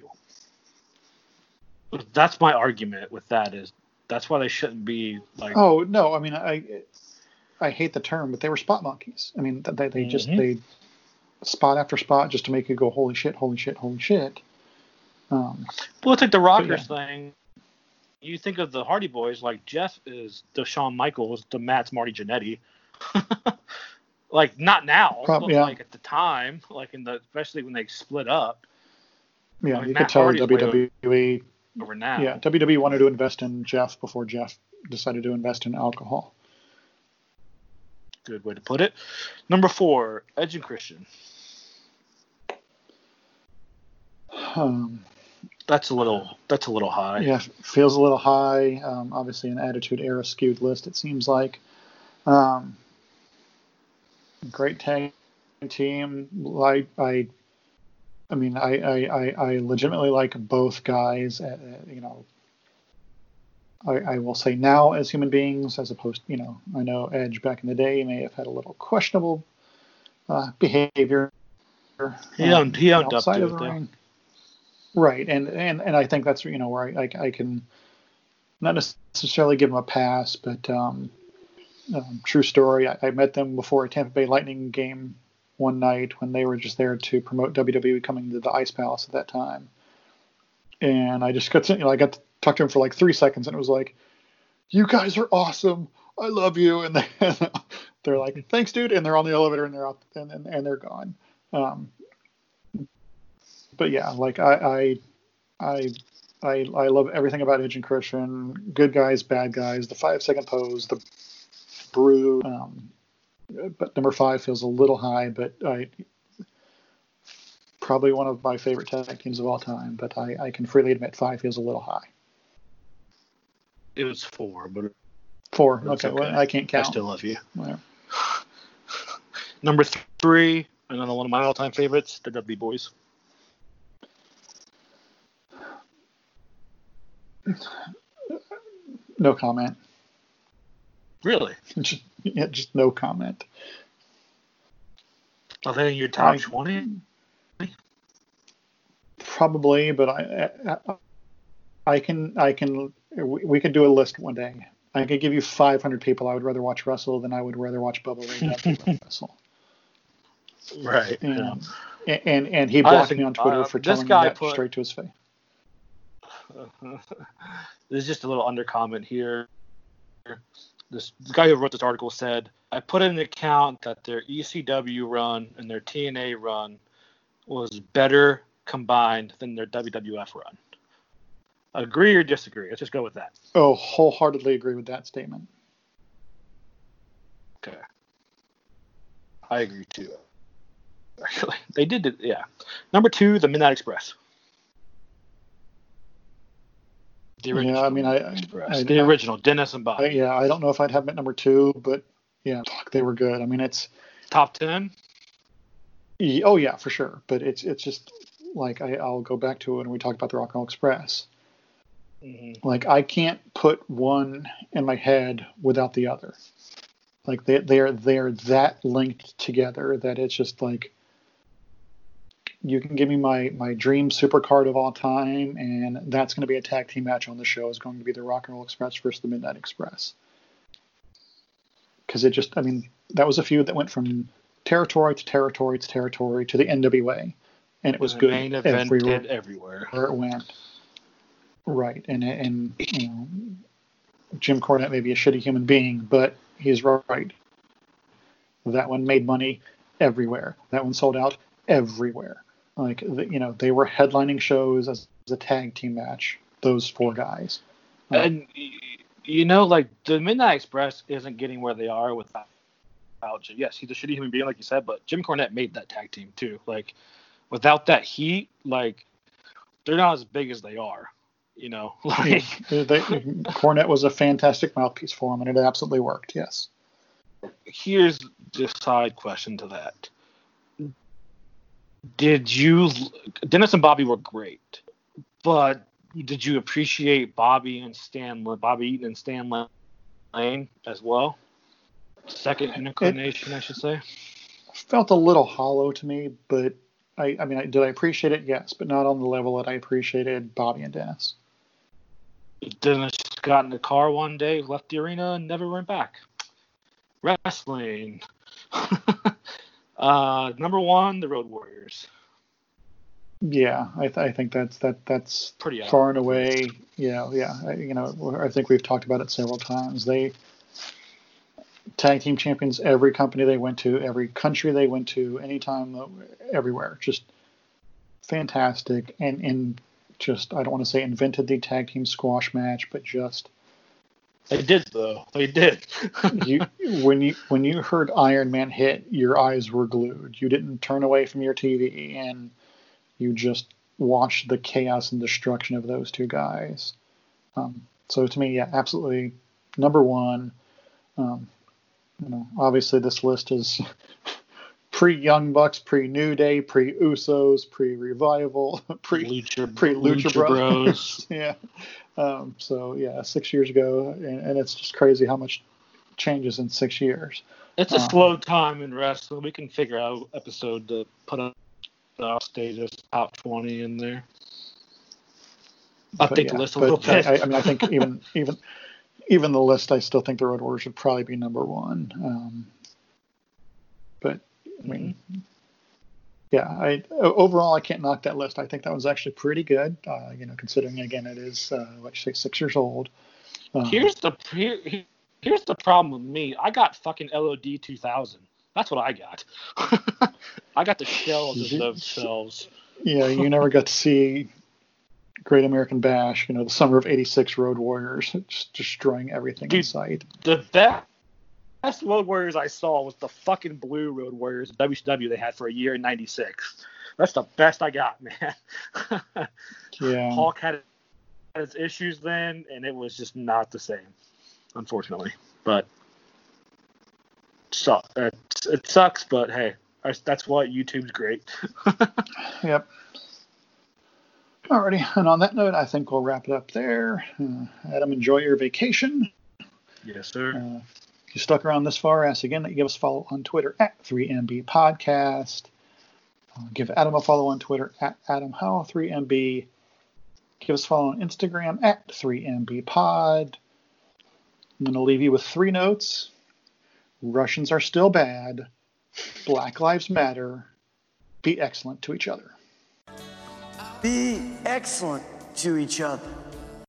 That's my argument with that is that's why they shouldn't be like
oh no, I mean, I I hate the term, but they were spot monkeys. I mean, they they just
Mhm.
they spot after spot just to make you go holy shit, holy shit, holy shit. Um,
Well, it's like the Rockers
yeah.
thing. You think of the Hardy Boys, like Jeff is the Shawn Michaels, the Matt's Marty Jannetty. like not now,
Prob-
but
yeah.
like at the time, like in the especially when they split up
yeah,
Like
you
Matt
could tell
Hardy's
WWE.
over now.
Yeah, WWE wanted to invest in Jeff before Jeff decided to invest in alcohol.
Good way to put it. Number four, Edge and Christian.
Um,
That's a little that's a little high.
yeah, feels a little high. Um, obviously, an Attitude Era skewed list. It seems like. Um, great tag team. I, I I mean, I, I, I, I legitimately like both guys. Uh, uh, you know, I, I, will say now as human beings, as opposed, you know, I know Edge back in the day may have had a little questionable uh, behavior.
He owned, he owned outside up to
it. Right, and, and and I think that's you know where I, I, I can not necessarily give them a pass, but um, um, true story. I, I, met them before a Tampa Bay Lightning game one night when they were just there to promote WWE coming to the Ice Palace at that time, and I just got to, you know I got to talk to him for like three seconds, and it was like, "You guys are awesome. I love you," and they, they're like, "Thanks, dude," and they're on the elevator and they're out and and, and they're gone. Um, but yeah, like I I I I, I love everything about and Christian. Good guys, bad guys. The five second pose, the brew. Um, but number five feels a little high, but I probably one of my favorite tag teams of all time. But I, I can freely admit five feels a little high.
It was four, but
four. Okay, okay. Well, I can't count.
I still love you. Yeah. Number three, another one of my all-time favorites, the Dudley Boys.
No comment.
Really?
just, yeah, just no comment.
Are they in your top twenty?
Probably, but I, I, I can, I can, we could do a list one day. I could give you 500 people I would rather watch wrestle than I would rather watch Bubba Ray wrestle.
Right.
And, yeah. and, and he blocked me on Twitter uh, for telling me that put, straight to his face.
There's just a little under comment here this guy who wrote this article said, I put in the account that their ECW run and their TNA run was better combined than their WWF run. Agree or disagree? Let's just go with that.
Oh, wholeheartedly agree with that statement.
Okay. I agree too. Actually, they did it. Yeah. Number two, the Midnight Express.
The original. Yeah, I mean, I,
I the original Dennis and Bob.
yeah, I don't know if I'd have it number two, but yeah, fuck, they were good. I mean, it's
top ten.
Oh yeah, for sure. But it's it's just like I, will go back to it when we talked about the Rock and Roll Express. Mm-hmm. Like I can't put one in my head without the other. Like they they're they're that linked together that it's just like you can give me my my dream super card of all time, and that's going to be a tag team match on the show. Is going to be the Rock and Roll Express versus the Midnight Express. Because it just, I mean, that was a feud that went from territory to territory to territory to the NWA, and it was good
main everywhere, everywhere
where it went. Right, and and you know, Jim Cornette may be a shitty human being, but he's right. That one made money everywhere. That one sold out everywhere. Like you know, they were headlining shows as, a tag team match. Those four guys.
and you know, like the Midnight Express isn't getting where they are without. Yes, he's a shitty human being, like you said, but Jim Cornette made that tag team too. Like, without that heat, like they're not as big as they are. You know, like
they, Cornette was a fantastic mouthpiece for him, and it absolutely worked. Yes.
Here's the side question to that did you Dennis and Bobby were great, but did you appreciate Bobby and Stan Bobby Eaton and Stan Lane as well? Second incarnation, it I should say.
Felt a little hollow to me, but I, I mean, did I appreciate it? Yes, but not on the level that I appreciated Bobby and Dennis.
Dennis got in the car one day, left the arena, and never went back. Wrestling. Uh, number one, the Road Warriors.
Yeah, I, th- I think that's that that's pretty far and away. Yeah, yeah. I, you know, I think we've talked about it several times. They tag team champions every company they went to, every country they went to, anytime, everywhere. Just fantastic, and and just I don't want to say invented the tag team squash match, but just
they did though. They did.
you when you when you heard Iron Man hit, your eyes were glued. You didn't turn away from your TV and you just watched the chaos and destruction of those two guys. Um, so to me, yeah, absolutely number one. Um, you know, obviously this list is pre Young Bucks, pre New Day, pre Usos, pre Revival, pre
Lucha,
pre Lucha,
Lucha
Bros.
Bros.
yeah. Um, so yeah, six years ago, and, and it's just crazy how much changes in six years.
It's a
Uh,
slow time in wrestling. We can figure out episode to put up the status top 20 in there. Update the list a little bit.
I, I mean, I think even even even the list, I still think the Road Warriors should probably be number one. Um, but I mean, yeah, I o- overall I can't knock that list. I think that was actually pretty good. Uh, you know, considering again it is uh, what you say six years old. Um,
Here's the here, here- here's the problem with me. I got fucking LOD 2000. That's what I got. I got the shells of themselves.
yeah, you never got to see Great American Bash. You know, the summer of '86 Road Warriors just destroying everything in sight.
The best best Road Warriors I saw was the fucking Blue Road Warriors WCW they had for a year in '96. That's the best I got, man.
Yeah.
Hawk had its issues then, and it was just not the same, unfortunately. But so it, it sucks, but hey, I- that's why YouTube's great.
Yep. Alrighty, and on that note, I think we'll wrap it up there. Uh, Adam, enjoy your vacation.
yes, sir.
Uh, you stuck around this far, ask again that you give us a follow on Twitter at 3MB Podcast. Uh, give Adam a follow on Twitter at Adam Howe 3MB. Give us a follow on Instagram at 3MB Pod. I'm going to leave you with three notes. Russians are still bad. Black Lives Matter. Be excellent to each other.
Be excellent to each other.